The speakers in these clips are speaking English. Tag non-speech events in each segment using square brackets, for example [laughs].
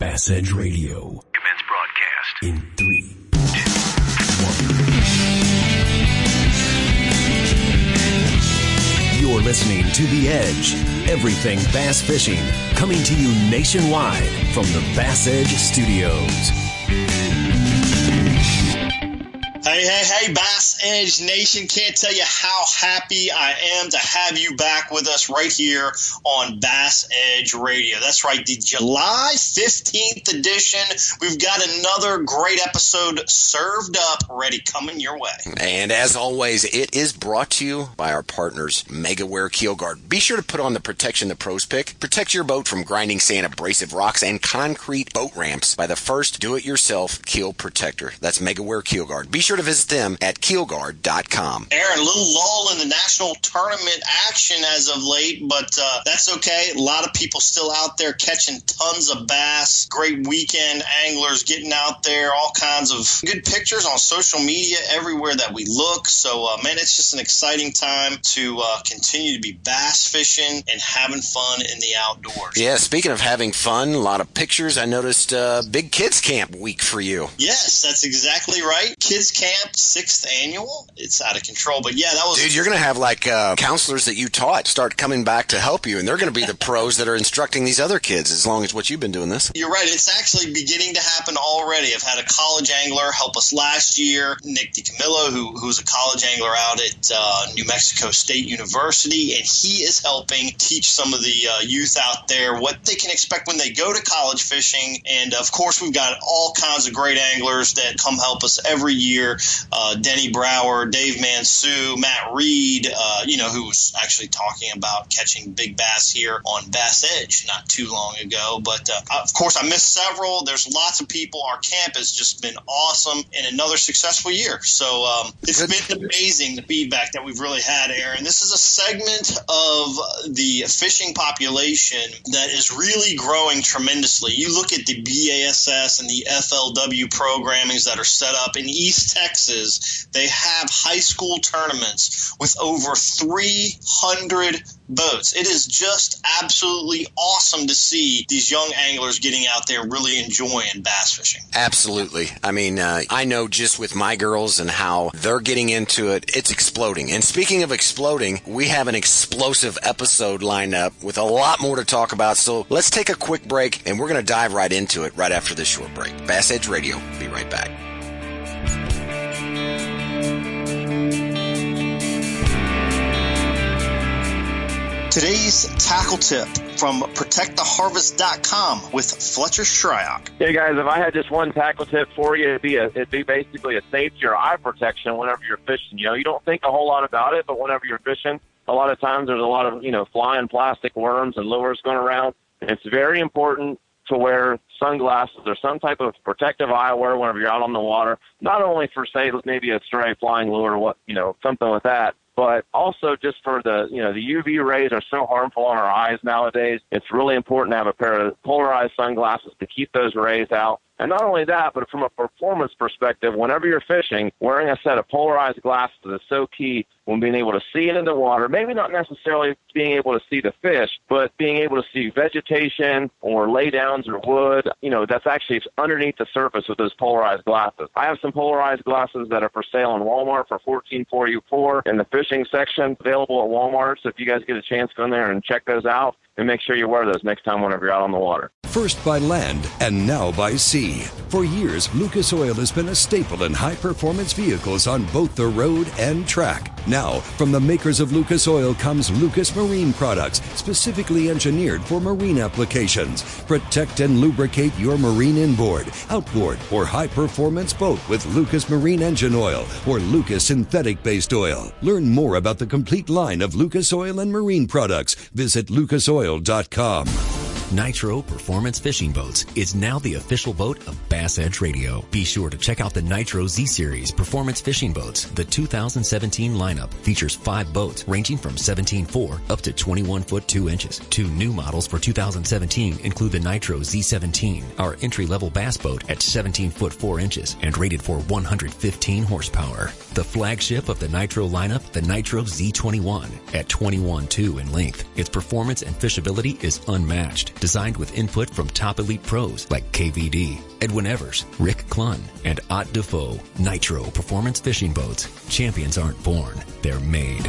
Bass Edge Radio. Commence broadcast. In three, two, one. You're listening to The Edge. Everything bass fishing. Coming to you nationwide from the Bass Edge Studios. Hey, hey, hey, Bass Edge Nation. Can't tell you how happy I am to have you back with us right here on Bass Edge Radio. That's right, the July 15th edition. We've got another great episode served up, ready, coming your way. And as always, it is brought to you by our partners, MegaWare Keel Guard. Be sure to put on the protection the pros pick. Protect your boat from grinding sand, abrasive rocks, and concrete boat ramps by the first do-it-yourself keel protector. That's MegaWare Keel Guard. Be sure to visit them at keelguard.com. Aaron, a little lull in the national tournament action as of late, but uh, that's okay. A lot of people still out there catching tons of bass. Great weekend anglers getting out there, all kinds of good pictures on social media everywhere that we look. So, uh, man, it's just an exciting time to uh, continue to be bass fishing and having fun in the outdoors. Yeah, speaking of having fun, a lot of pictures. I noticed uh, big kids camp week for you. Yes, that's exactly right. Kids camp sixth annual. It's out of control, but yeah, that was. Dude, you're going to have like uh, counselors that you taught start coming back to help you, and they're going to be the pros that are instructing these other kids. As long as what you've been doing this, you're right. It's actually beginning to happen already. I've had a college angler help us last year, Nick DiCamillo, who who's a college angler out at uh, New Mexico State University, and he is helping teach some of the uh, youth out there what they can expect when they go to college fishing. And of course, we've got all kinds of great anglers that come help us every year. Uh, Denny Brauer, Dave Mansue, Matt Reed, uh, you know, who was actually talking about catching big bass here on Bass Edge not too long ago. But uh, of course, I missed several. There's lots of people. Our camp has just been awesome and another successful year. So um, it's been amazing the feedback that we've really had, Aaron. This is a segment of the fishing population that is really growing tremendously. You look at the BASS and the FLW programmings that are set up in East Texas, they have high school tournaments with over 300 boats. It is just absolutely awesome to see these young anglers getting out there really enjoying bass fishing. Absolutely. I mean, uh, I know just with my girls and how they're getting into it, it's exploding. And speaking of exploding, we have an explosive episode lined up with a lot more to talk about. So let's take a quick break and we're going to dive right into it right after this short break. Bass Edge Radio. Be right back. Today's tackle tip from protecttheharvest.com with Fletcher Shryock. Hey guys, if I had just one tackle tip for you, it'd be a, it'd be basically a safety or eye protection whenever you're fishing. You know, you don't think a whole lot about it, but whenever you're fishing, a lot of times there's a lot of you know flying plastic worms and lures going around. And it's very important to wear sunglasses or some type of protective eyewear whenever you're out on the water. Not only for say maybe a stray flying lure or what you know something with that, but also just for the you know the UV rays are so harmful on our eyes nowadays. It's really important to have a pair of polarized sunglasses to keep those rays out. And not only that, but from a performance perspective, whenever you're fishing, wearing a set of polarized glasses is so key when being able to see into the water. Maybe not necessarily being able to see the fish, but being able to see vegetation or laydowns or wood. You know, that's actually underneath the surface with those polarized glasses. I have some polarized glasses that are for sale in Walmart for fourteen forty four in the fishing section, available at Walmart. So if you guys get a chance, go in there and check those out and make sure you wear those next time whenever you're out on the water. First by land and now by sea. For years, Lucas Oil has been a staple in high performance vehicles on both the road and track. Now, from the makers of Lucas Oil comes Lucas Marine products, specifically engineered for marine applications. Protect and lubricate your marine inboard, outboard, or high performance boat with Lucas Marine Engine Oil or Lucas Synthetic Based Oil. Learn more about the complete line of Lucas Oil and marine products. Visit lucasoil.com. Nitro Performance Fishing Boats is now the official boat of Bass Edge Radio. Be sure to check out the Nitro Z Series Performance Fishing Boats. The 2017 lineup features five boats ranging from 17.4 up to 21 foot 2 inches. Two new models for 2017 include the Nitro Z17, our entry level bass boat at 17 foot 4 inches and rated for 115 horsepower. The flagship of the Nitro lineup, the Nitro Z21 at 21.2 in length. Its performance and fishability is unmatched designed with input from top elite pros like KVD, Edwin Evers, Rick Clunn, and Ott Defoe. Nitro Performance Fishing Boats. Champions aren't born, they're made.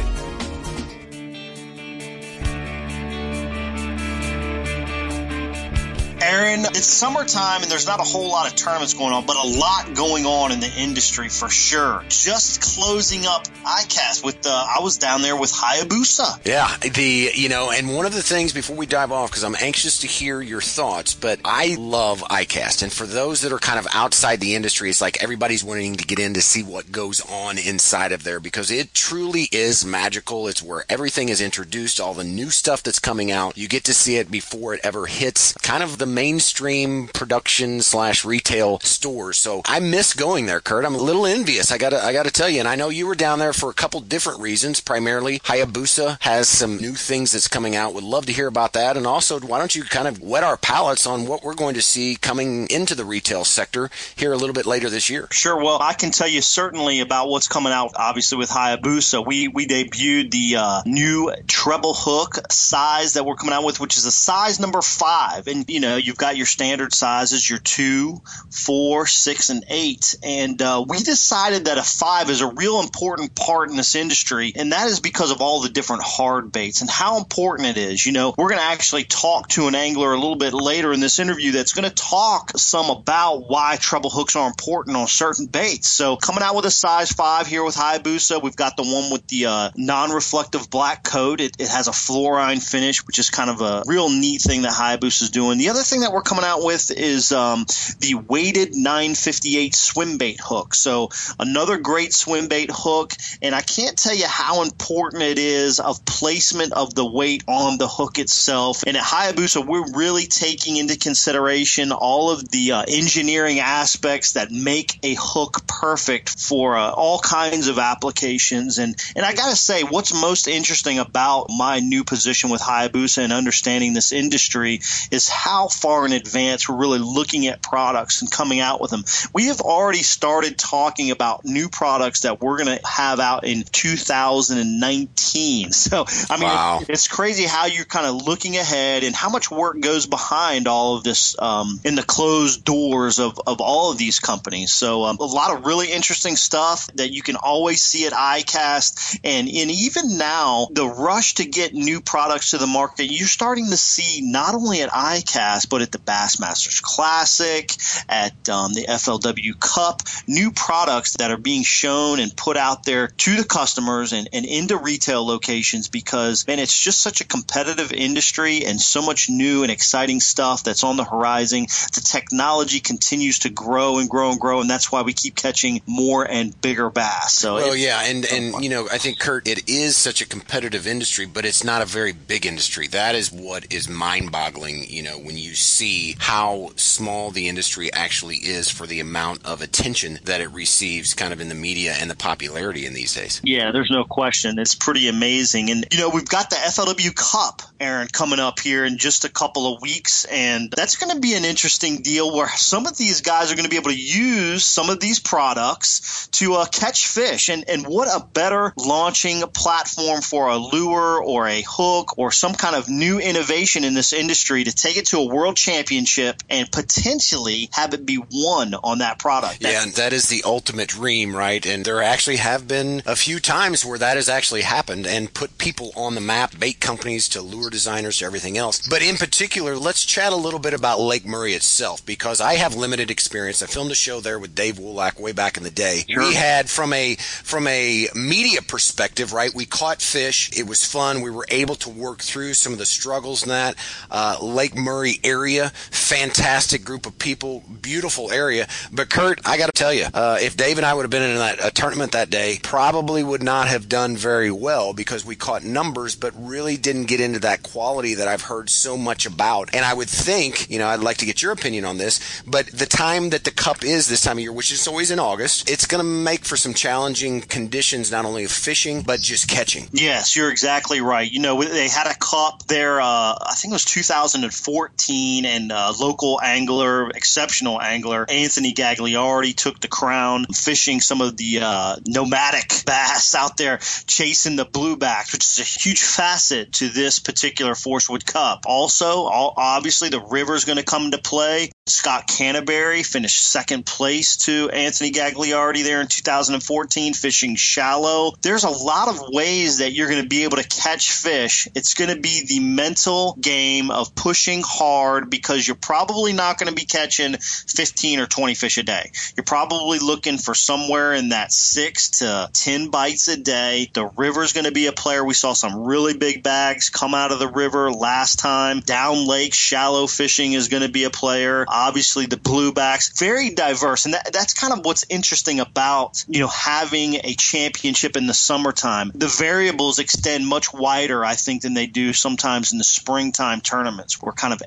Aaron, it's summertime and there's not a whole lot of tournaments going on, but a lot going on in the industry for sure. Just closing up ICAST with, uh, I was down there with Hayabusa. Yeah, the, you know, and one of the things before we dive off, because I'm anxious to hear your thoughts, but I love ICAST. And for those that are kind of outside the industry, it's like everybody's wanting to get in to see what goes on inside of there because it truly is magical. It's where everything is introduced, all the new stuff that's coming out. You get to see it before it ever hits kind of the mainstream production slash retail stores. So I miss going there, Kurt. I'm a little envious. I gotta, I gotta tell you. And I know you were down there for a couple different reasons. Primarily, Hayabusa has some new things that's coming out. Would love to hear about that. And also, why don't you kind of whet our palates on what we're going to see coming into the retail sector here a little bit later this year? Sure. Well, I can tell you certainly about what's coming out. Obviously, with Hayabusa, we we debuted the uh, new treble hook size that we're coming out with, which is a size number five. And you know, you've got your standard sizes, your two, four, six, and eight. And uh, we decided that a five is a real important part in this industry, and that is because of all the different hard baits and how important it is. You know, we're going to actually talk to an angler a little bit later in this interview that's going to talk some about why treble hooks are important on certain baits. So coming out with a size five here with Hayabusa, we've got the one with the uh, non-reflective black coat. It, it has a fluorine finish, which is kind of a real neat thing that Hayabusa is doing. The other thing that we're coming out with is um, the weighted 958 swim bait hook. So another great swim bait hook, and I can't tell you how important it is of placement of the weight on the hook itself. And at Hayabusa, we're really taking into consideration all of the uh, engineering aspects that make a hook perfect for uh, all kinds of applications. And and I gotta say, what's most interesting about my new position with Hayabusa and understanding this industry is how far in advance we're really looking at products and coming out with them. We have already started talking about new products that we're going to have out in 2019. [laughs] So, I mean, Wow. it's crazy how you're kind of looking ahead and how much work goes behind all of this um, in the closed doors of, of all of these companies. So, um, a lot of really interesting stuff that you can always see at ICAST. And, and even now, the rush to get new products to the market, you're starting to see not only at ICAST, but at the Bassmasters Classic, at um, the FLW Cup, new products that are being shown and put out there to the customers and, and into retail locations because, man, it's just such a competitive industry and so much new and exciting stuff that's on the horizon. The technology continues to grow and grow and grow, and that's why we keep catching more and bigger bass. So, Well, yeah, and and you know, I think Kurt, it is such a competitive industry, but it's not a very big industry. That is what is mind-boggling. You know, when you see how small the industry actually is for the amount of attention that it receives, kind of in the media and the popularity in these days. Yeah, there's no question. It's pretty amazing. And, you know, we've got the FLW Cup, Aaron, coming up here in just a couple of weeks. And that's going to be an interesting deal where some of these guys are going to be able to use some of these products to uh, catch fish. And, and what a better launching platform for a lure or a hook or some kind of new innovation in this industry to take it to a world championship and potentially have it be won on that product. Yeah, and that is the ultimate dream, right? And there actually have been a few times where that has actually happened and put people on the map, bait companies to lure designers to everything else. But in particular, let's chat a little bit about Lake Murray itself because I have limited experience. I filmed a show there with Dave Wolak way back in the day. We had from a from a media perspective, right? We caught fish. It was fun. We were able to work through some of the struggles in that uh, Lake Murray area. Fantastic group of people, beautiful area. But Kurt, I got to tell you, uh, if Dave and I would have been in that a tournament that day, probably would not have done very well because we caught numbers, but really didn't get into that quality that I've heard so much about. And I would think, you know, I'd like to get your opinion on this, but the time that the cup is this time of year, which is always in August, it's going to make for some challenging conditions, not only of fishing, but just catching. Yes, you're exactly right. You know, they had a cup there, uh, I think it was 2014, and uh, local angler, exceptional angler, Anthony Gagliardi took the crown, fishing some of the uh, nomadic bass out there, chasing the bluebacks, which is a huge facet to this particular Forrest Wood Cup. Also, all, obviously, the river is going to come into play. Scott Canterbury finished second place to Anthony Gagliardi there in 2014, fishing shallow. There's a lot of ways that you're going to be able to catch fish. It's going to be the mental game of pushing hard because you're probably not going to be catching 15 or 20 fish a day. You're probably looking for somewhere in that six to 10 bites a day. The river's going to be a player. We saw some really big bags come out of the river last time. Down lake, shallow fishing is going to be a player obviously the bluebacks, very diverse. And that, that's kind of what's interesting about, you know, having a championship in the summertime. The variables extend much wider, I think, than they do sometimes in the springtime tournaments where kind of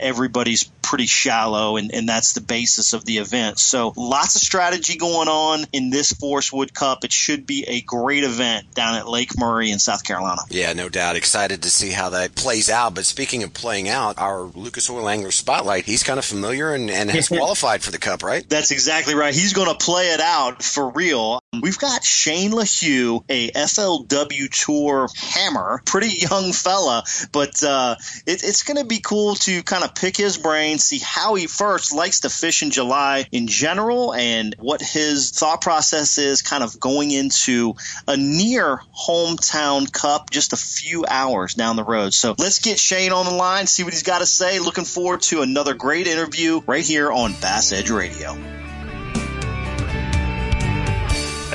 everybody's pretty shallow and, and that's the basis of the event. So lots of strategy going on in this Forrest Wood Cup. It should be a great event down at Lake Murray in South Carolina. Yeah, no doubt. Excited to see how that plays out. But speaking of playing out, our Lucas Oil Angler Spotlight, he's kind of familiar and, and has [laughs] qualified for the Cup, right? That's exactly right. He's going to play it out for real. We've got Shane LaHue, a FLW Tour hammer, pretty young fella, but uh, it, it's going to be cool to kind of pick his brain, see how he first likes to fish in July in general, and what his thought process is kind of going into a near hometown cup just a few hours down the road. So let's get Shane on the line, see what he's got to say. Looking forward to another great interview right here on Bass Edge Radio.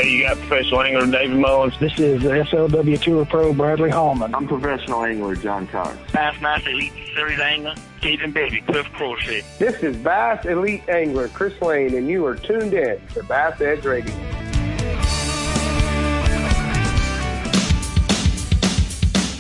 Hey, you got professional angler David Mullins. This is FLW Tour Pro Bradley Hallman. I'm professional angler John Cox. Bass Bassmaster Elite Series angler Cajun Baby, Cliff Crochet. This is Bass Elite Angler Chris Lane, and you are tuned in to Bass Edge Radio.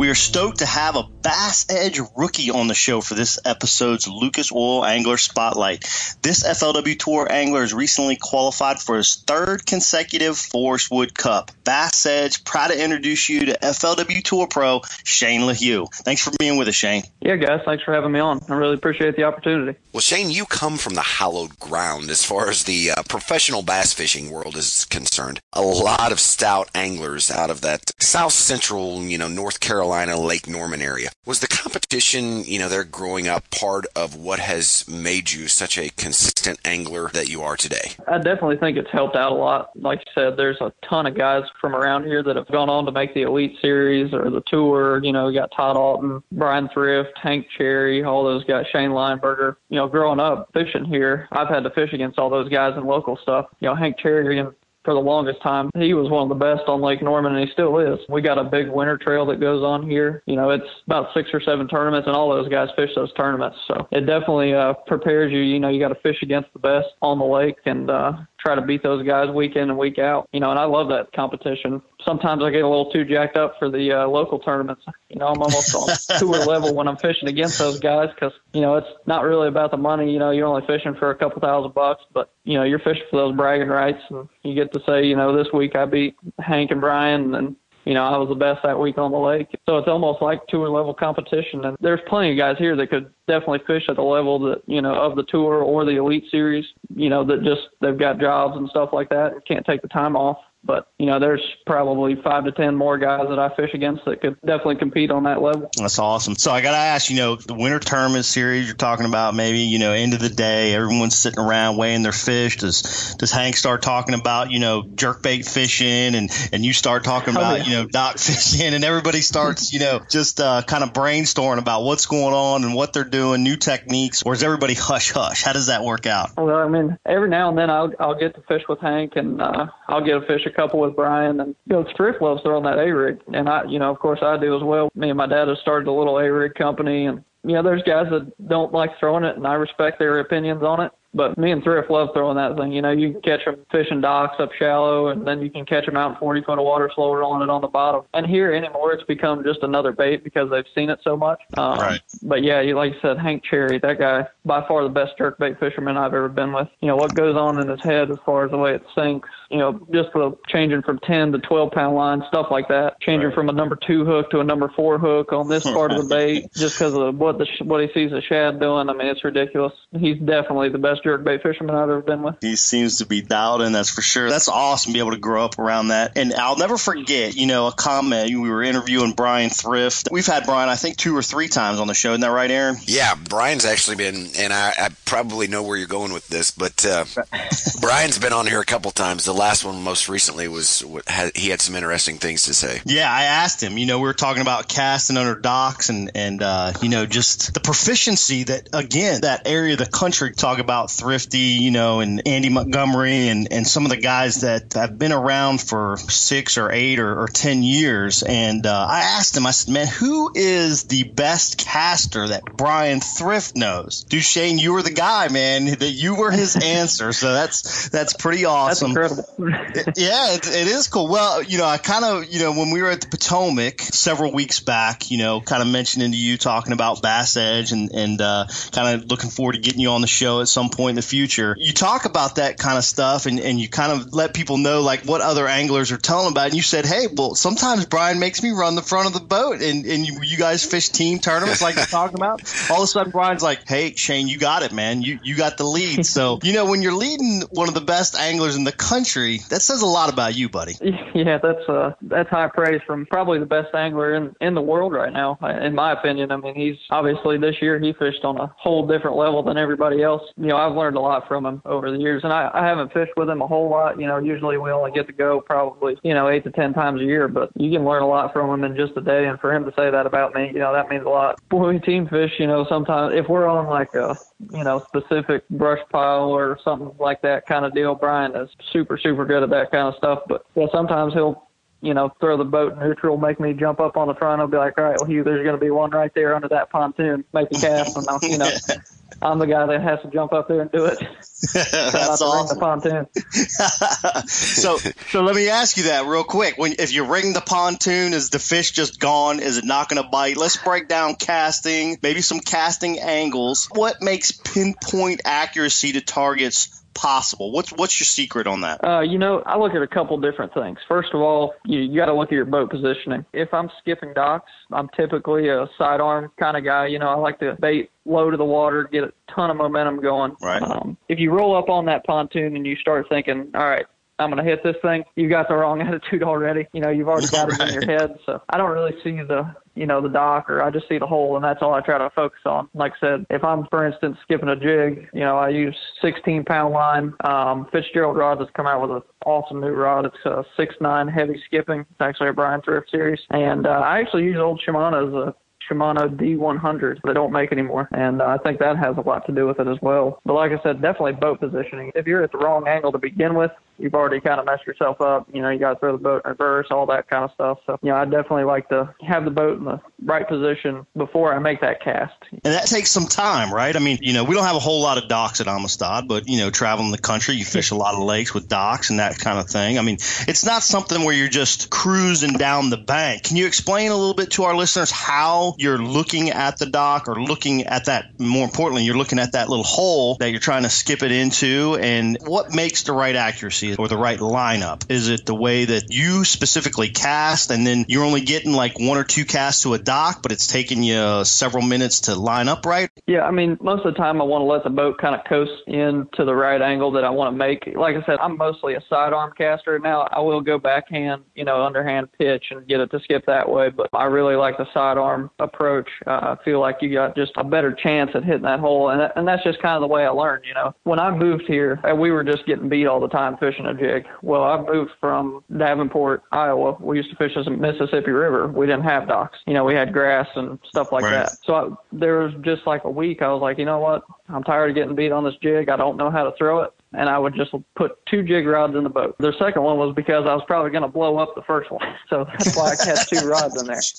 We are stoked to have a Bass Edge rookie on the show for this episode's Lucas Oil Angler Spotlight. This FLW Tour angler has recently qualified for his third consecutive Forrest Wood Cup. Bass Edge, proud to introduce you to FLW Tour Pro Shane LaHue. Thanks for being with us, Shane. Yeah, guys, thanks for having me on. I really appreciate the opportunity. Well, Shane, you come from the hallowed ground as far as the uh, professional bass fishing world is concerned. A lot of stout anglers out of that south central, you know, North Carolina, Lake Norman area. Was the competition, you know, there growing up part of what has made you such a consistent angler that you are today? I definitely think it's helped out a lot. Like you said, there's a ton of guys from around here that have gone on to make the Elite Series or the Tour. You know, you got Todd Auten, Brian Thrift, Hank Cherry, all those guys, Shane Lineberger. You know, growing up fishing here, I've had to fish against all those guys in local stuff. You know, Hank Cherry and for the longest time. He was one of the best on Lake Norman, and he still is. We got a big winter trail that goes on here. You know, it's about six or seven tournaments, and all those guys fish those tournaments. So it definitely uh, prepares you. You know, you got to fish against the best on the lake, and uh, try to beat those guys week in and week out. You know, and I love that competition. Sometimes I get a little too jacked up for the uh, local tournaments. You know, I'm almost on [laughs] tour level when I'm fishing against those guys because you know it's not really about the money. You know, you're only fishing for a couple thousand bucks, but you know you're fishing for those bragging rights, and you get to say, you know, this week I beat Hank and Brian, and you know, I was the best that week on the lake. So it's almost like tour level competition. And there's plenty of guys here that could definitely fish at the level that, you know, of the tour or the elite series, you know, that just they've got jobs and stuff like that can't take the time off. But you know, there's probably five to ten more guys that I fish against that could definitely compete on that level. That's awesome. So I got to ask, you know, the winter tournament series you're talking about, maybe you know, end of the day, everyone's sitting around weighing their fish. Does does Hank start talking about you know jerkbait fishing, and and you start talking about oh, yeah. you know dock [laughs] fishing, and everybody starts you know just uh, kind of brainstorming about what's going on and what they're doing, new techniques, or is everybody hush hush? How does that work out? Well, I mean, every now and then I'll I'll get to fish with Hank, and uh, I'll get a fish a couple with Brian, and you know, Thrift loves throwing that A rig, and I, you know, of course I do as well. Me and my dad have started a little A rig company, and you know, there's guys that don't like throwing it, and I respect their opinions on it. But me and Thrift love throwing that thing. You know, you can catch them fishing docks up shallow, and then you can catch them out in 40 foot of water, slow rolling it on the bottom. And here anymore, it's become just another bait because they've seen it so much. Um, Right. But yeah, you like you said, Hank Cherry, that guy by far the best jerkbait fisherman I've ever been with. You know what goes on in his head as far as the way it sinks. You know, just for changing from 10 to 12 pound line, stuff like that. Changing from a number two hook to a number four hook on this part of the [laughs] bait, just because of what the what he sees the shad doing. I mean, it's ridiculous. He's definitely the best jerkbait fisherman I've ever been with. He seems to be dialed in, that's for sure. That's awesome to be able to grow up around that. And I'll never forget, you know, a comment. We were interviewing Brian Thrift. We've had Brian, I think, two or three times on the show. Isn't that right, Aaron? Yeah, Brian's actually been, and I, I probably know where you're going with this, but uh, [laughs] Brian's been on here a couple times. The last one, most recently, was had, he had some interesting things to say. Yeah, I asked him. You know, we were talking about casting under docks and and uh, you know just the proficiency that again that area of the country talk about Thrifty, you know, and Andy Montgomery and and some of the guys that have been around for six or eight or, or ten years. And uh, I asked him. I said, man, who is the best caster that Brian Thrift knows? Duchesne, you were the guy, man. That you were his [laughs] answer. So that's that's pretty awesome. That's incredible. yeah, it, it is cool. Well, you know, I kind of, you know, when we were at the Potomac several weeks back, you know, kind of mentioning to you talking about Bass Edge and and uh, kind of looking forward to getting you on the show at some point in the future. You talk about that kind of stuff and and you kind of let people know like what other anglers are telling about. It. And you said, hey, well, sometimes Brian makes me run the front of the boat, and and you, you guys fish team tournaments like you're [laughs] talking about. All of a sudden, Brian's like, hey, Shane, you got it, man. You you got the lead. So [laughs] you know, when you're leading one of the best anglers in the country, that says a lot about you, buddy. [laughs] Yeah, that's uh that's high praise from probably the best angler in in the world right now, in my opinion. I mean, he's obviously this year he fished on a whole different level than everybody else. You know, I've learned a lot from him over the years, and I, I haven't fished with him a whole lot. You know, usually we only get to go probably you know eight to ten times a year, but you can learn a lot from him in just a day. And for him to say that about me, you know, that means a lot. Boy, we team fish. You know, sometimes if we're on like a you know, specific brush pile or something like that kind of deal. Brian is super, super good at that kind of stuff. But yeah, sometimes he'll, you know, throw the boat neutral, make me jump up on the front. I'll be like, all right, well, Hugh, there's going to be one right there under that pontoon. Make a cast, and I'll, you know, [laughs] I'm the guy that has to jump up there and do it. [laughs] That's awesome. The pontoon. [laughs] so, so let me ask you that real quick. When if you ring the pontoon, is the fish just gone? Is it not going to bite? Let's break down casting, maybe some casting angles. What makes pinpoint accuracy to targets possible? What's what's your secret on that? Uh, you know, I look at a couple different things. First of all, you, you got to look at your boat positioning. If I'm skipping docks, I'm typically a sidearm kind of guy. You know, I like to bait low to the water, get a ton of momentum going. Right. Um, if you roll up on that pontoon and you start thinking, all right, I'm going to hit this thing, you got the wrong [laughs] attitude already. You know, you've already got it in your head. So I don't really see the, you know, the dock or I just see the hole and that's all I try to focus on. Like I said, if I'm, for instance, skipping a jig, you know, I use 16 pound line. Um, Fitzgerald Rods has come out with an awesome new rod. It's a six nine heavy skipping. It's actually a Brian Thrift series. And uh, I actually use old Shimano as a Shimano D100 they don't make anymore. And uh, I think that has a lot to do with it as well. But like I said, definitely boat positioning. If you're at the wrong angle to begin with, you've already kind of messed yourself up. You know, you got to throw the boat in reverse, all that kind of stuff. So, you know, I definitely like to have the boat in the right position before I make that cast. And that takes some time, right? I mean, you know, we don't have a whole lot of docks at Amistad, but, you know, traveling the country, you fish a lot of lakes with docks and that kind of thing. I mean, it's not something where you're just cruising down the bank. Can you explain a little bit to our listeners how you're looking at the dock or looking at that, more importantly, you're looking at that little hole that you're trying to skip it into and what makes the right accuracy or the right lineup? Is it the way that you specifically cast and then you're only getting like one or two casts to a dock, but it's taking you several minutes to line up right? Yeah, I mean, most of the time I want to let the boat kind of coast in to the right angle that I want to make. Like I said, I'm mostly a sidearm caster. Now I will go backhand, you know, underhand pitch and get it to skip that way, but I really like the sidearm approach. Uh, I feel like you got just a better chance at hitting that hole, and that, and that's just kind of the way I learned. You know, when I moved here, uh, we were just getting beat all the time fishing a jig. Well, I moved from Davenport, Iowa. We used to fish the Mississippi River. We didn't have docks. You know, we had grass and stuff like Right. that. So I, there was just like a week. I was like, you know what? I'm tired of getting beat on this jig. I don't know how to throw it. And I would just put two jig rods in the boat. The second one was because I was probably going to blow up the first one. [laughs] So that's why I had two rods in there. [laughs]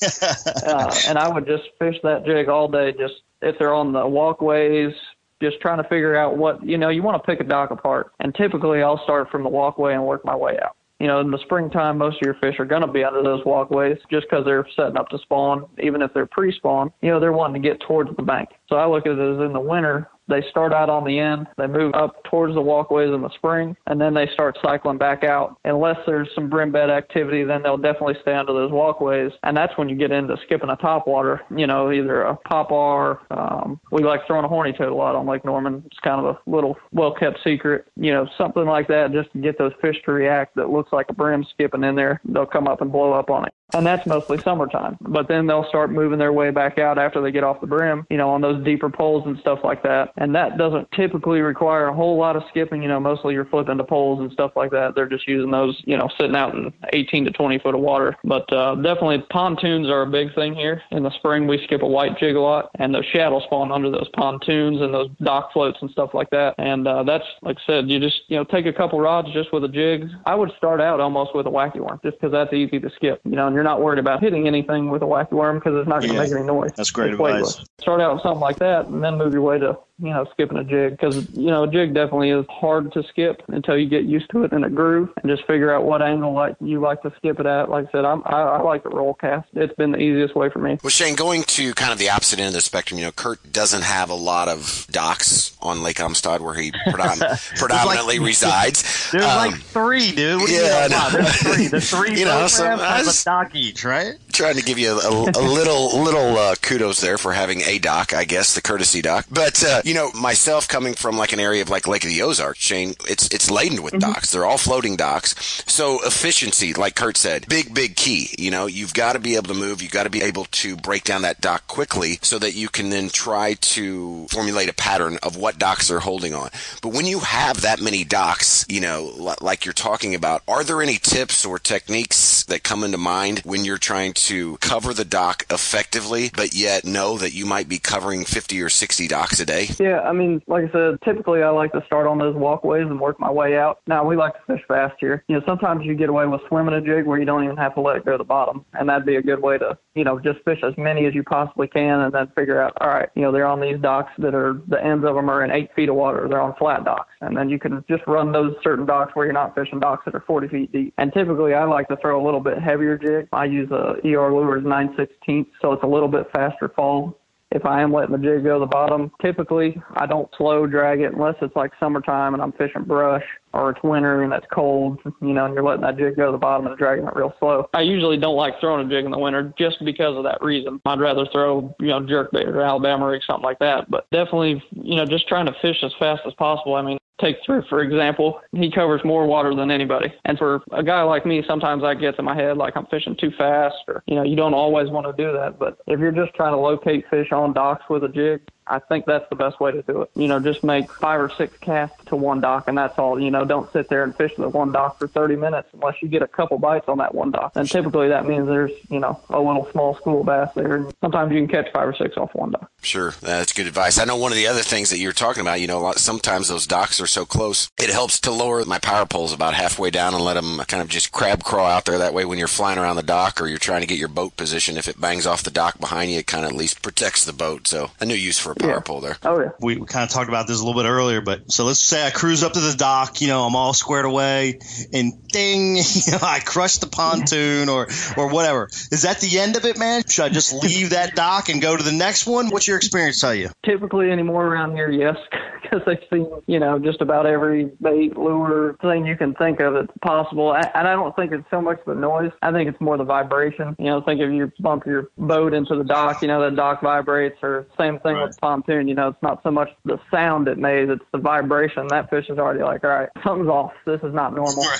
Uh, and I would just fish that jig all day, just if they're on the walkways, just trying to figure out what you know. You want to pick a dock apart, and typically I'll start from the walkway and work my way out. You know, in the springtime, most of your fish are going to be under those walkways just because they're setting up to spawn. Even if they're pre-spawn, you know, they're wanting to get towards the bank. So I look at it as in the winter, they start out on the end, they move up towards the walkways in the spring, and then they start cycling back out. Unless there's some brim bed activity, then they'll definitely stay under those walkways, and that's when you get into skipping a topwater. You know, either a popper. Um, we like throwing a horny toad a lot on Lake Norman. It's kind of a little well-kept secret. You know, something like that just to get those fish to react that looks like a brim skipping in there. They'll come up and blow up on it and that's mostly summertime. But then they'll start moving their way back out after they get off the brim, you know, on those deeper poles and stuff like that. And that doesn't typically require a whole lot of skipping. You know, mostly you're flipping to poles and stuff like that. They're just using those, you know, sitting out in 18 to 20 foot of water. But uh, definitely pontoons are a big thing here. In the spring, we skip a white jig a lot, and those shadows spawn under those pontoons and those dock floats and stuff like that. And uh, that's, like I said, you just, you know, take a couple rods just with a jig. I would start out almost with a wacky worm just because that's easy to skip, you know, and you're not worried about hitting anything with a wacky worm because it's not going to Yeah. make any noise. That's great advice. Start out with something like that, and then move your way to you know skipping a jig because you know a jig definitely is hard to skip until you get used to it in a groove and just figure out what angle like you like to skip it at. Like I said, I'm, I, I like the roll cast. It's been the easiest way for me. Well, Shane, going to kind of the opposite end of the spectrum, you know, Kurt doesn't have a lot of docks on Lake Amistad where he [laughs] predom- predominantly [laughs] resides. There's Um, like three, dude. What yeah, mean? I Wow, know. there's three. There's [laughs] three You know, so I was- a dock each, right? trying to give you a, a little little uh, kudos there for having a dock, I guess, the courtesy dock. But uh, you know, myself coming from like an area of like Lake of the Ozarks, Shane, it's it's laden with mm-hmm. docks. They're all floating docks. So efficiency, like Kurt said, big big key. You know, you've got to be able to move. You've got to be able to break down that dock quickly so that you can then try to formulate a pattern of what docks they're holding on. But when you have that many docks, you know, li- like you're talking about, are there any tips or techniques that come into mind when you're trying to cover the dock effectively, but yet know that you might be covering 50 or 60 docks a day? Yeah, I mean, like I said, typically I like to start on those walkways and work my way out. Now we like to fish fast here. You know, sometimes you get away with swimming a jig where you don't even have to let it go to the bottom, and that'd be a good way to, you know, just fish as many as you possibly can, and then figure out, all right, you know, they're on these docks that are the ends of them are in eight feet of water. They're on flat docks, and then you can just run those certain docks where you're not fishing docks that are 40 feet deep. And typically I like to throw a little bit heavier jig. I use a ER lures 9 16 so it's a little bit faster fall if I am letting the jig go to the bottom, typically I don't slow drag it unless it's like summertime and I'm fishing brush or it's winter and it's cold, you know, and you're letting that jig go to the bottom and dragging it real slow. I usually don't like throwing a jig in the winter just because of that reason. I'd rather throw, you know, jerkbait or Alabama rig, something like that. But definitely, you know, just trying to fish as fast as possible. I mean, take through, for example, he covers more water than anybody. And for a guy like me, sometimes that gets in my head like I'm fishing too fast or, you know, you don't always want to do that. But if you're just trying to locate fish on docks with a jig, I think that's the best way to do it. You know, just make five or six casts to one dock, and that's all. You know, don't sit there and fish the one dock for 30 minutes unless you get a couple bites on that one dock. And typically that means there's, you know, a little small school bass there. And sometimes you can catch five or six off one dock. Sure, that's good advice. I know one of the other things that you're talking about, you know, sometimes those docks are so close, it helps to lower my power poles about halfway down and let them kind of just crab crawl out there. That way, when you're flying around the dock or you're trying to get your boat position, if it bangs off the dock behind you, it kind of at least protects the boat. So, a new use for a power Yeah. pole there. Oh, yeah. we, we kind of talked about this a little bit earlier, but so let's say I cruise up to the dock, you know, I'm all squared away, and ding, [laughs] you know, I crush the pontoon or or whatever. Is that the end of it, man? Should I just [laughs] leave that dock and go to the next one? What's your experience tell you? Typically anymore around here, yes, [laughs] because they've seen, you know, just about every bait, lure, thing you can think of that's possible. A- And I don't think it's so much the noise. I think it's more the vibration. You know, think if you bump your boat into the dock, you know, that dock vibrates or same thing with pontoon. You know, it's not so much the sound it made, it's the vibration. That fish is already like, all right, something's off. This is not normal. [laughs]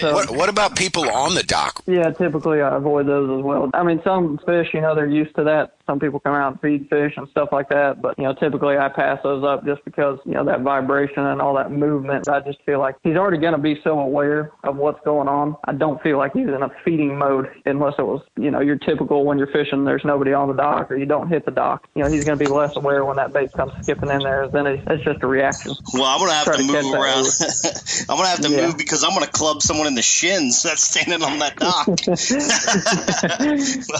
So, What, what about people on the dock? yeah, typically I avoid those as well. I mean, some fish, you know, they're used to that. Some people come out and feed fish and stuff like that. But, you know, typically I pass those up just because, you know, that vibration and all that movement. I just feel like he's already going to be so aware of what's going on. I don't feel like he's in a feeding mode unless it was, you know, your typical when you're fishing, there's nobody on the dock or you don't hit the dock. You know, he's going to be less aware when that bait comes skipping in there. Then it's, it's just a reaction. Well, I'm gonna have Try to, to move around. [laughs] I'm gonna have to Yeah. move because I'm gonna club someone in the shins [laughs] that's standing on that dock. [laughs]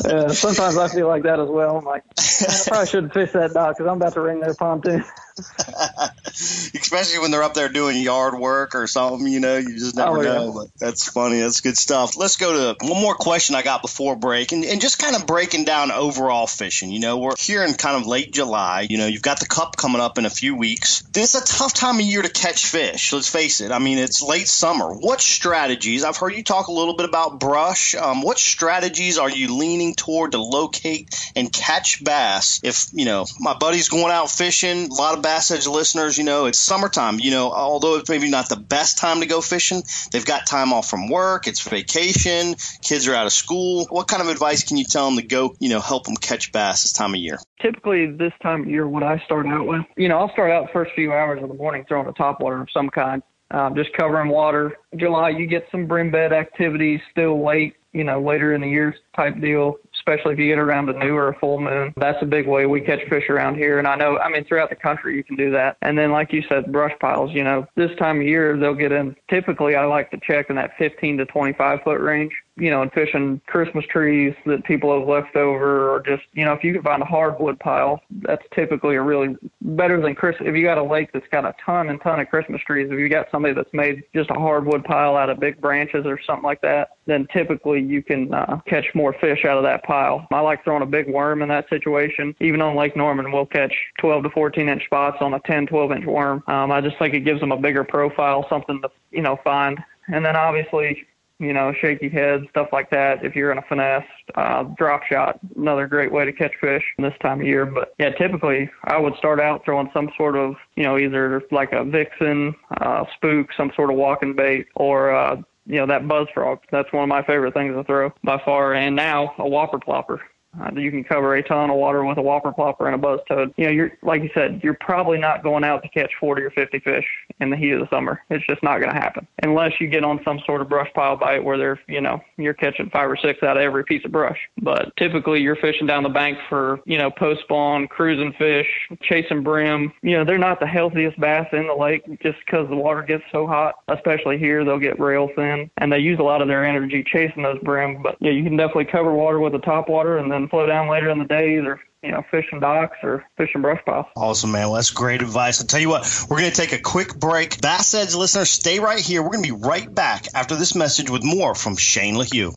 uh, sometimes I feel like that as well. I'm like, I probably shouldn't fish that dock because I'm about to ring their pontoon. [laughs] Especially when they're up there doing yard work or something, you know, you just never Oh, yeah. know. But that's funny. That's good stuff. Let's go to one more question I got before break and, and just kind of breaking down overall fishing. You know, we're here in kind of late July. You know, you've got the cup coming up in a few weeks. It's a tough time of year to catch fish. Let's face it. I mean, it's late summer. What strategies? I've heard you talk a little bit about brush. Um, what strategies are you leaning toward to locate and catch bass? If, you know, my buddy's going out fishing, a lot of Bass Edge listeners, you know, it's summertime. You know, although it's maybe not the best time to go fishing, they've got time off from work, it's vacation, kids are out of school. What kind of advice can you tell them to go, you know, help them catch bass this time of year? Typically, this time of year, what I start out with, you know, I'll start out the first few hours of the morning throwing a topwater of some kind, um, just covering water. July, you get some brim bed activities still late, you know, later in the year type deal, especially if you get around a new or a full moon. That's a big way we catch fish around here. And I know, I mean, throughout the country, you can do that. And then, like you said, brush piles, you know, this time of year, they'll get in. Typically, I like to check in that 15 to 25 foot range you know, and fishing Christmas trees that people have left over, or just, you know, if you can find a hardwood pile, that's typically a really better than Chris. If you got a lake that's got a ton and ton of Christmas trees, if you got somebody that's made just a hardwood pile out of big branches or something like that, then typically you can uh, catch more fish out of that pile. I like throwing a big worm in that situation. Even on Lake Norman, we'll catch 12 to 14 inch spots on a 10, 12 inch worm. Um, I just think it gives them a bigger profile, something to, you know, find. And then obviously, you know, shaky head, stuff like that. If you're in a finesse, uh, drop shot, another great way to catch fish this time of year. But yeah, typically I would start out throwing some sort of, you know, either like a vixen, uh, spook, some sort of walking bait, or, uh, you know, that buzz frog. That's one of my favorite things to throw by far. And now a whopper plopper. Uh, you can cover a ton of water with a whopper plopper and a buzz toad. You know, you're like you said, you're probably not going out to catch 40 or 50 fish in the heat of the summer. It's just not going to happen unless you get on some sort of brush pile bite where they're, you know, you're catching five or six out of every piece of brush. But typically, you're fishing down the bank for, you know, post spawn, cruising fish, chasing brim. You know, they're not the healthiest bass in the lake just because the water gets so hot. Especially here, they'll get rail thin, and they use a lot of their energy chasing those brim. But yeah, you can definitely cover water with a top water and then flow down later in the day, either you know, fishing docks or fishing brush piles. Awesome, man. Well, that's great advice. I'll tell you what, we're going to take a quick break. Bass Edge listeners, stay right here. We're going to be right back after this message with more from Shane LaHue.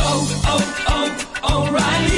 Oh, oh, oh, O'Reilly.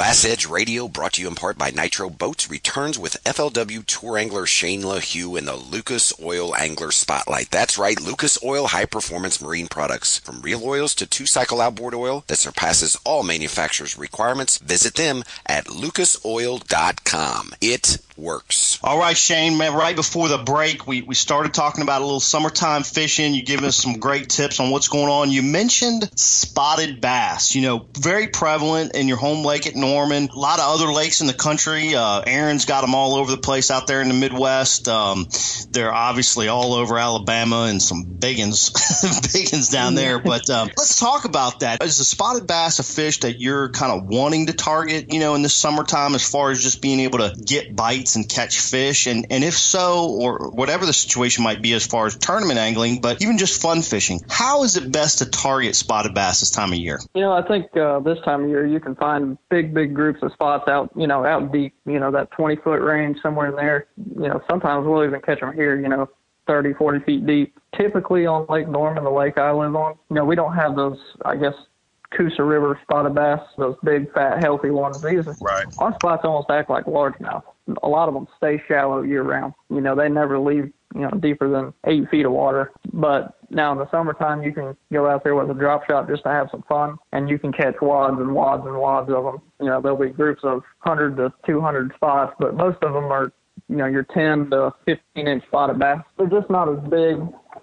Bass Edge Radio, brought to you in part by Nitro Boats, returns with FLW Tour Angler Shane LaHue in the Lucas Oil Angler Spotlight. That's right, Lucas Oil High Performance Marine Products. From real oils to two cycle outboard oil that surpasses all manufacturers' requirements, visit them at lucasoil.com. It works. All right, Shane, man, right before the break, we, we started talking about a little summertime fishing. You gave us some great tips on what's going on. You mentioned spotted bass, you know, very prevalent in your home lake at Norman. A lot of other lakes in the country. Uh, Aaron's got them all over the place out there in the Midwest. Um, they're obviously all over Alabama and some biggins, [laughs] biggins down there. But um, let's talk about that. Is the spotted bass a fish that you're kind of wanting to target, you know, in the summertime as far as just being able to get bites and catch fish? And, and if so, or whatever the situation might be as far as tournament angling, but even just fun fishing, how is it best to target spotted bass this time of year? You know, I think uh, this time of year you can find big, big groups of spots out, you know, out deep, you know, that 20 foot range somewhere in there. You know, sometimes we'll even catch them here, you know, 30, 40 feet deep. Typically on Lake Norman, the lake I live on, you know, we don't have those, I guess, Coosa River spotted bass, those big, fat, healthy ones. These right. our spots almost act like largemouth. A lot of them stay shallow year round. You know, they never leave you know deeper than eight feet of water. But now in the summertime, you can go out there with a drop shot just to have some fun, and you can catch wads and wads and wads of them. You know, there'll be groups of 100 to 200 spots, but most of them are you know your 10 to 15 inch spotted bass. They're just not as big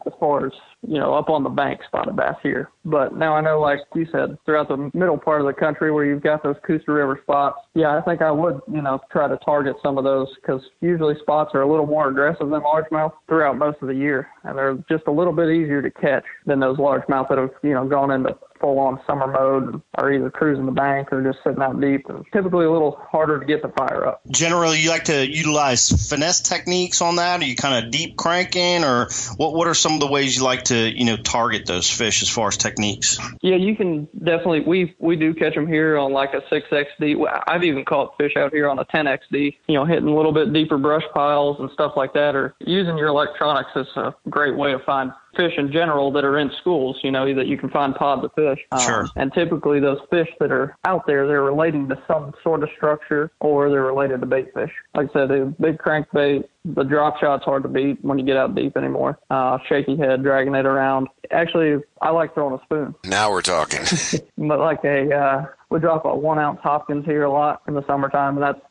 as far as you know up on the bank spotted bass here. But now I know, like you said, throughout the middle part of the country where you've got those Coosa River spots, yeah, I think I would you know try to target some of those because usually spots are a little more aggressive than largemouth throughout most of the year, and they're just a little bit easier to catch than those largemouth that have you know gone into full on summer mode are either cruising the bank or just sitting out deep and typically a little harder to get the fire up. Generally, you like to utilize finesse techniques on that? Are you kind of deep cranking, or what? What are some of the ways you like to you know target those fish as far as techniques? Yeah, you can definitely. We we do catch them here on like a six XD. I've even caught fish out here on a 10 XD. You know, hitting a little bit deeper brush piles and stuff like that, or using your electronics is a great way to find fish in general that are in schools, you know, that you can find pods of fish. Sure. Um, and typically those fish that are out there, they're relating to some sort of structure or they're related to bait fish. Like I said, a big crankbait, the drop shot's hard to beat when you get out deep anymore. Uh, shaky head, dragging it around. Actually, I like throwing a spoon. Now we're talking. [laughs] but like a, uh, we drop a one ounce Hopkins here a lot in the summertime, and that's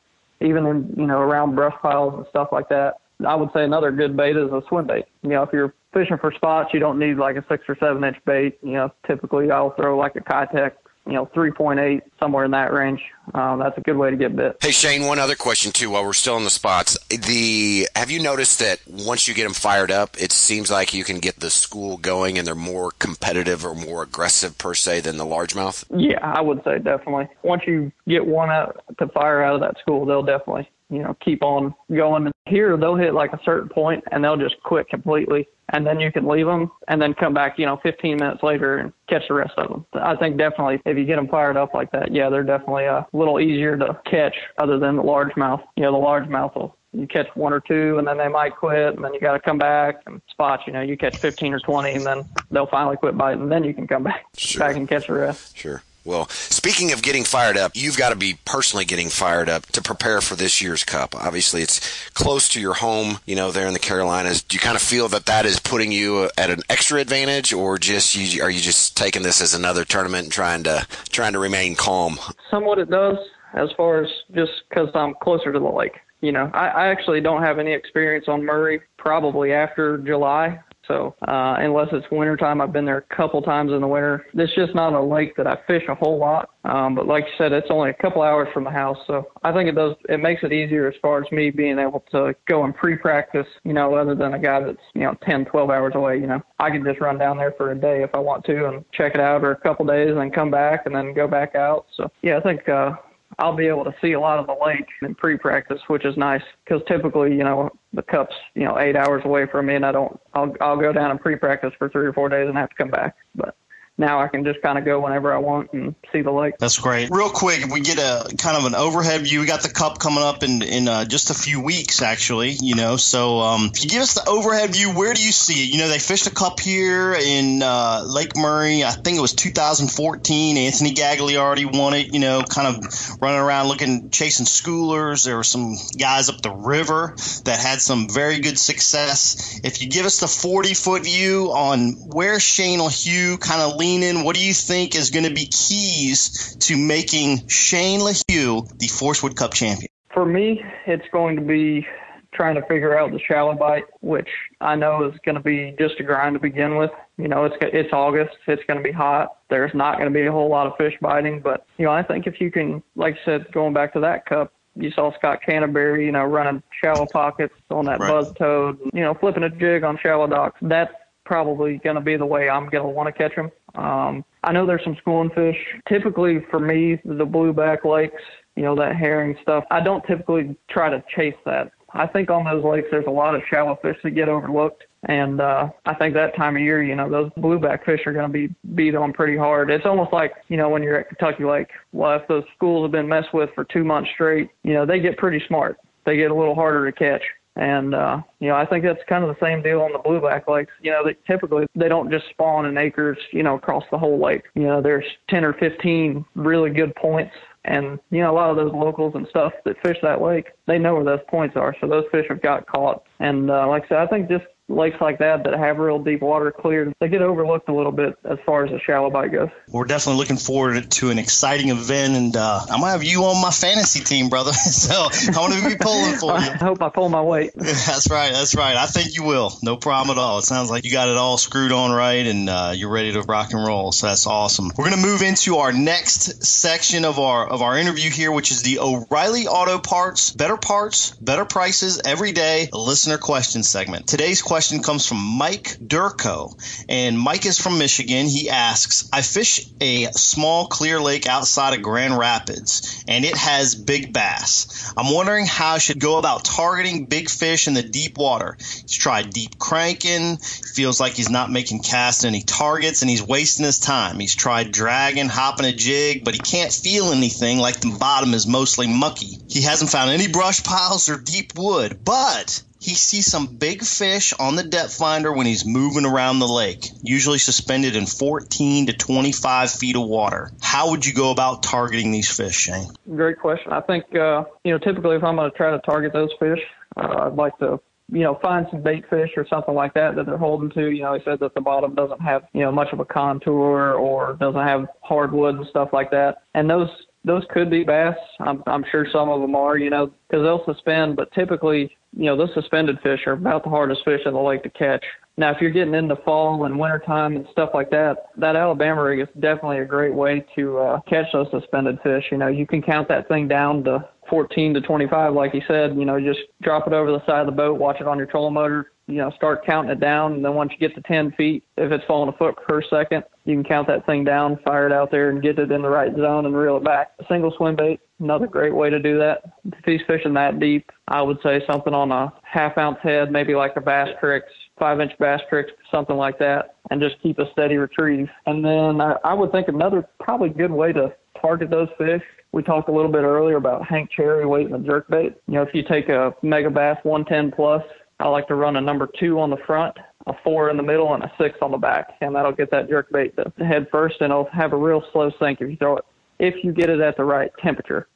even in, you know, around brush piles and stuff like that. I would say another good bait is a swim bait. You know, if you're fishing for spots, you don't need like a six or seven inch bait. You know, typically I'll throw like a Keitech, you know, 3.8, somewhere in that range. Um, that's a good way to get bit. Hey Shane, one other question too. While we're still on the spots, the have you noticed that once you get them fired up, it seems like you can get the school going, and they're more competitive or more aggressive per se than the largemouth? Yeah, I would say definitely. Once you get one out to fire out of that school, they'll definitely you know keep on going. And here they'll hit like a certain point and they'll just quit completely and then you can leave them and then come back, you know, 15 minutes later and catch the rest of them. I think definitely if you get them fired up like that, yeah, they're definitely a little easier to catch other than the largemouth. You know, the largemouth will you catch one or two and then they might quit and then you got to come back and spots you know you catch 15 or 20 and then they'll finally quit biting and then you can come back Sure. back and catch the rest Sure. Well, speaking of getting fired up, you've got to be personally getting fired up to prepare for this year's cup. Obviously, it's close to your home, you know, there in the Carolinas. Do you kind of feel that that is putting you at an extra advantage, or just you, are you just taking this as another tournament and trying to trying to remain calm? somewhat it does as far as just because i'm closer to the lake you know I, I actually don't have any experience on murray probably after july so uh unless it's wintertime i've been there a couple times in the winter. It's just not a lake that i fish a whole lot um but like you said it's only a couple hours from the house. So i think it does it makes it easier as far as me being able to go and pre-practice you know other than a guy that's you know 10 12 hours away you know. I can just run down there for a day if i want to and check it out or a couple days and then come back and then go back out. So yeah i think uh I'll be able to see a lot of the lake in pre-practice, which is nice because typically, you know, the cup's you know eight hours away from me, and I don't. I'll I'll go down and pre-practice for three or four days and have to come back. But now I can just kind of go whenever I want and see the lake. That's great. Real quick, if we get a kind of an overhead view, we got the cup coming up in in uh, just a few weeks, actually. You know, so um, if you give us the overhead view, where do you see it? You know, they fished a cup here in uh, Lake Murray. I think it was 2014. Anthony Gagliardi won it. You know, kind of running around looking, chasing schoolers. There were some guys up the river that had some very good success. If you give us the 40 foot view on where Shane LaHue kind of in, what do you think is going to be keys to making Shane LaHue the Forrest Wood Cup champion? For me, it's going to be trying to figure out the shallow bite, which I know is going to be just a grind to begin with. You know, it's it's August, it's going to be hot. There's not going to be a whole lot of fish biting, but you know, I think if you can, like I said, going back to that cup, you saw Scott Canterbury, you know, running shallow pockets on that Right. buzz toad, you know, flipping a jig on shallow docks. That's probably going to be the way I'm going to want to catch them. Um, I know there's some schooling fish. Typically, for me, the blueback lakes, you know, that herring stuff, I don't typically try to chase that. I think on those lakes, there's a lot of shallow fish that get overlooked. And uh, I think that time of year, you know, those blueback fish are going to be beat on pretty hard. It's almost like, you know, when you're at Kentucky Lake, well, if those schools have been messed with for two months straight, you know, they get pretty smart. They get a little harder to catch. And uh, you know, I think that's kind of the same deal on the blueback lakes. You know, they typically they don't just spawn in acres, you know, across the whole lake. You know, there's 10 or 15 really good points, and you know, a lot of those locals and stuff that fish that lake, they know where those points are. So those fish have got caught. And uh, like I said, I think just lakes like that that have real deep water cleared, they get overlooked a little bit as far as the shallow bite goes. We're definitely looking forward to an exciting event, and uh, I'm gonna have you on my fantasy team, brother. [laughs] so I'm gonna be pulling for you. [laughs] I hope I pull my weight. [laughs] that's right. That's right. I think you will. No problem at all. It sounds like you got it all screwed on right, and uh, you're ready to rock and roll. So that's awesome. We're gonna move into our next section of our of our interview here, which is the O'Reilly Auto Parts Better Parts, Better Prices Every Day listener question segment. Today's question comes from Mike Durko, and Mike is from Michigan. He asks, "I fish a small clear lake outside of Grand Rapids, and it has big bass. I'm wondering how I should go about targeting big fish in the deep water. He's tried deep cranking, feels like he's not making cast any targets, and he's wasting his time. He's tried dragging, hopping a jig, but he can't feel anything like the bottom is mostly mucky. He hasn't found any brush piles or deep wood, but he sees some big fish on the depth finder when he's moving around the lake, usually suspended in 14 to 25 feet of water. How would you go about targeting these fish, Shane? Great question. I think, uh, you know, typically if I'm going to try to target those fish, uh, I'd like to you know, find some bait fish or something like that that they're holding to. You know, he said that the bottom doesn't have, you know, much of a contour or doesn't have hardwood and stuff like that. And those those could be bass. I'm I'm sure some of them are, you know, because they'll suspend. But typically, you know, those suspended fish are about the hardest fish in the lake to catch. Now, if you're getting into fall and wintertime and stuff like that, that Alabama rig is definitely a great way to uh, catch those suspended fish. You know, you can count that thing down to 14 to 25, like you said, you know, just drop it over the side of the boat, watch it on your trolling motor, you know, start counting it down. And then once you get to 10 feet, if it's falling a foot per second, you can count that thing down, fire it out there, and get it in the right zone and reel it back. A single swim bait, another great way to do that. If he's fishing that deep, I would say something on a half ounce head, maybe like a Bass Tricks, five inch Basstrix, something like that, and just keep a steady retrieve. And then I, I would think another probably good way to target those fish we talked a little bit earlier about Hank Cherry weight and the jerk bait. You know, if you take a Megabass 110 plus, I like to run a number two on the front, a four in the middle, and a six on the back, and that'll get that jerk bait to head first, and it'll have a real slow sink if you throw it. If you get it at the right temperature,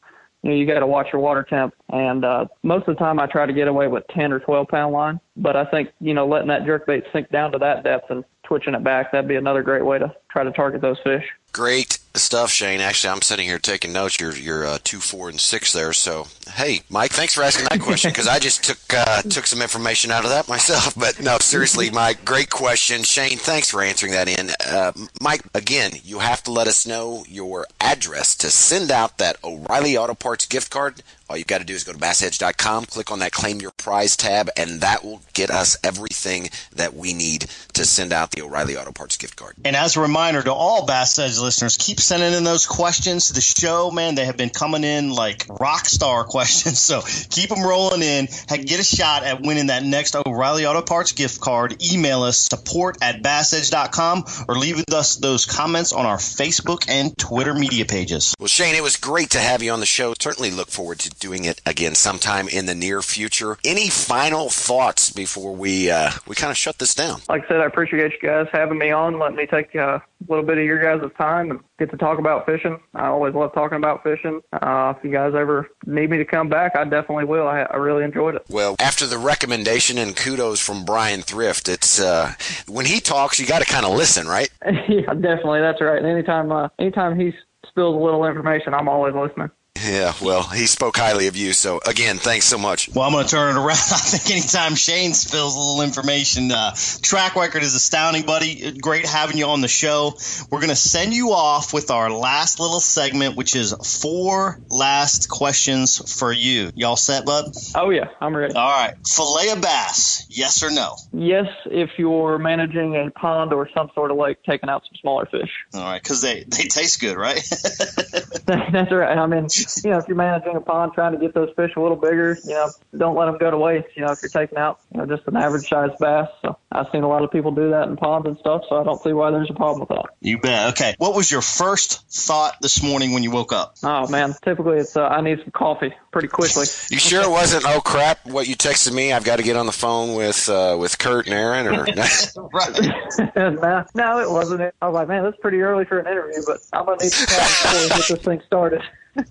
you know, you got to watch your water temp. And uh, most of the time, I try to get away with 10 or 12 pound line. But I think you know, letting that jerk bait sink down to that depth and twitching it back, that'd be another great way to try to target those fish. Great stuff, Shane. Actually, I'm sitting here taking notes. You're you're uh, two, four, and six there. So, hey, Mike, thanks for asking that question because I just took uh, took some information out of that myself. But no, seriously, Mike, great question. Shane, thanks for answering that. In uh, Mike, again, you have to let us know your address to send out that O'Reilly Auto Parts gift card. All you've got to do is go to bassedge.com, click on that claim your prize tab, and that will get us everything that we need to send out the O'Reilly Auto Parts gift card. And as a reminder to all Bass Edge listeners, keep sending in those questions to the show, man. They have been coming in like rock star [laughs] questions. So keep them rolling in. Get a shot at winning that next O'Reilly Auto Parts gift card. Email us support at bassedge.com or leave us those comments on our Facebook and Twitter media pages. Well, Shane, it was great to have you on the show. Certainly look forward to doing it again sometime in the near future. Any final thoughts before we uh, we kind of shut this down? Like I said, I appreciate you guys having me on, letting me take uh, a little bit of your guys' time and get to talk about fishing. I always love talking about fishing. Uh, if you guys ever need me to come back, I definitely will. I, I really enjoyed it. Well, after the recommendation and kudos from Brian Thrift, it's uh, when he talks, you got to kind of listen, right? [laughs] yeah, definitely. That's right. Anytime, uh, anytime he spills a little information, I'm always listening. Yeah, well, he spoke highly of you. So again, thanks so much. Well, I'm going to turn it around. [laughs] I think anytime Shane spills a little information, uh, track record is astounding, buddy. Great having you on the show. We're going to send you off with our last little segment, which is four last questions for you. Y'all set, bud? Oh yeah, I'm ready. All right, fillet of bass, yes or no? Yes, if you're managing a pond or some sort of lake, taking out some smaller fish. All right, because they they taste good, right? [laughs] [laughs] That's right. I mean you know, if you're managing a pond, trying to get those fish a little bigger, you know, don't let them go to waste. You know, if you're taking out, you know, just an average sized bass. So I've seen a lot of people do that in ponds and stuff. So I don't see why there's a problem with that. You bet. Okay. What was your first thought this morning when you woke up? Oh man, typically it's uh, I need some coffee pretty quickly. [laughs] you sure it wasn't? Oh crap! What you texted me? I've got to get on the phone with uh, with Kurt and Aaron. Or [laughs] [laughs] right? no, no, it wasn't. I was like, man, that's pretty early for an interview, but I'm gonna need some time before we get this thing started. All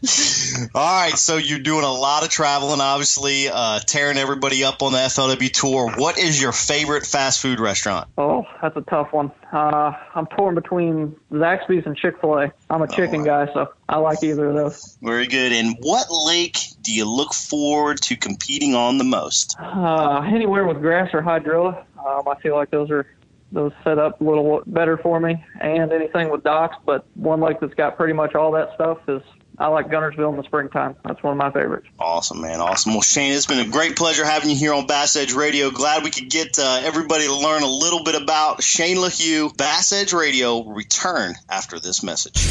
right, so you're doing a lot of traveling, obviously, uh, tearing everybody up on the FLW tour. What is your favorite fast food restaurant? Oh, that's a tough one. Uh, I'm torn between Zaxby's and Chick Fil A. I'm a chicken guy, so I like either of those. Very good. And what lake do you look forward to competing on the most? Uh, anywhere with grass or hydrilla, um, I feel like those are those set up a little better for me. And anything with docks, but one lake that's got pretty much all that stuff is I like Guntersville in the springtime. That's one of my favorites. Awesome, man. Awesome. Well, Shane, it's been a great pleasure having you here on Bass Edge Radio. Glad we could get uh, everybody to learn a little bit about Shane LaHue. Bass Edge Radio return after this message.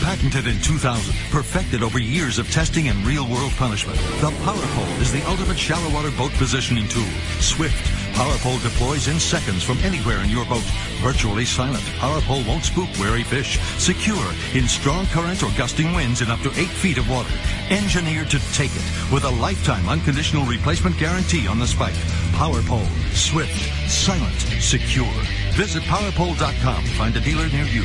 Patented in 2000, perfected over years of testing and real-world punishment, the Power Pole is the ultimate shallow water boat positioning tool. Swift. Power Pole deploys in seconds from anywhere in your boat. Virtually silent. PowerPole won't spook wary fish. Secure in strong currents or gusting winds in up to 8 feet of water. Engineered to take it with a lifetime unconditional replacement guarantee on the spike. PowerPole. Swift. Silent. Secure. Visit powerpole.com to find a dealer near you.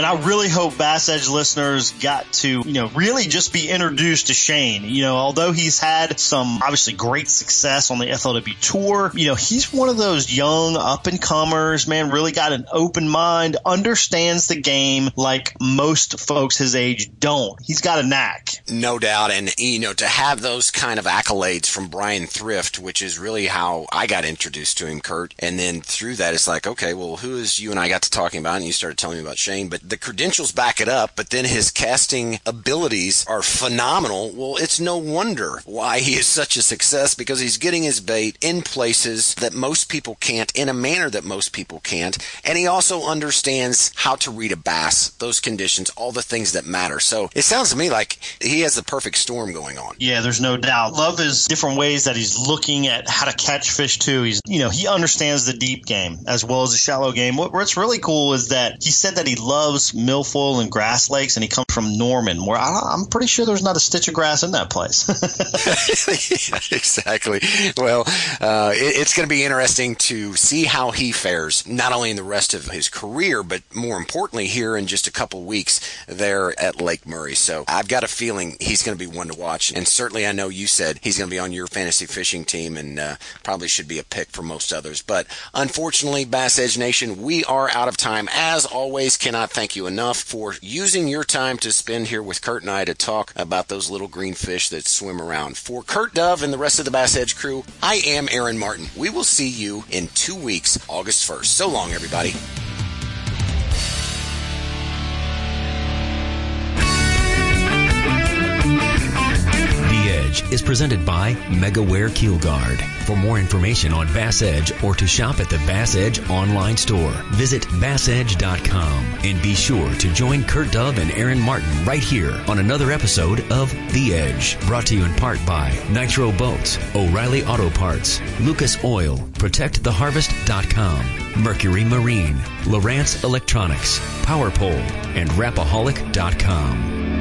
And I really hope Bass Edge listeners got to, you know, really just be introduced to Shane. You know, although he's had some obviously great success on the FLW tour, you know, he's one of those young up and comers, man, really got an open mind, understands the game like most folks his age don't. He's got a knack. No doubt. And, you know, to have those kind of accolades from Brian Thrift, which is really how I got introduced to him, Kurt. And then through that, it's like, okay, well, who is you and I got to talking about? And you started telling me about Shane, but the credentials back it up, but then his casting abilities are phenomenal. Well, it's no wonder why he is such a success because he's getting his bait in places that most people can't, in a manner that most people can't. And he also understands how to read a bass, those conditions, all the things that matter. So it sounds to me like he has the perfect storm going on. Yeah, there's no doubt. Love his different ways that he's looking at how to catch fish too. He's, you know, he understands the deep game as well as the shallow game. What, what's really cool is that he said that he loves milfoil and grass lakes, and he comes from Norman, where I, am pretty sure there's not a stitch of grass in that place. [laughs] [laughs] exactly. Well, uh, it, it's going to be interesting to see how he fares, not only in the rest of his career, but more importantly, here in just a couple weeks there at Lake Murray. So I've got a feeling he's going to be one to watch, and certainly I know you said he's going to be on your fantasy fishing team, and uh, probably should be a pick for most others. But unfortunately, Bass Edge Nation, we are out of time. As always, cannot thank you enough for using your time to spend here with Kurt and I to talk about those little green fish that swim around. For Kurt Dove and the rest of the Bass Edge crew, I am Aaron Martin. We will see you in two weeks, August 1st. So long, everybody. Edge is presented by MegaWare Keel Guard. For more information on Bass Edge or to shop at the Bass Edge online store, visit bassedge.com and be sure to join Kurt Dove and Aaron Martin right here on another episode of The Edge, brought to you in part by Nitro Boats, O'Reilly Auto Parts, Lucas Oil, ProtectTheHarvest.com, Mercury Marine, Lowrance Electronics, PowerPole, and Rapaholic.com.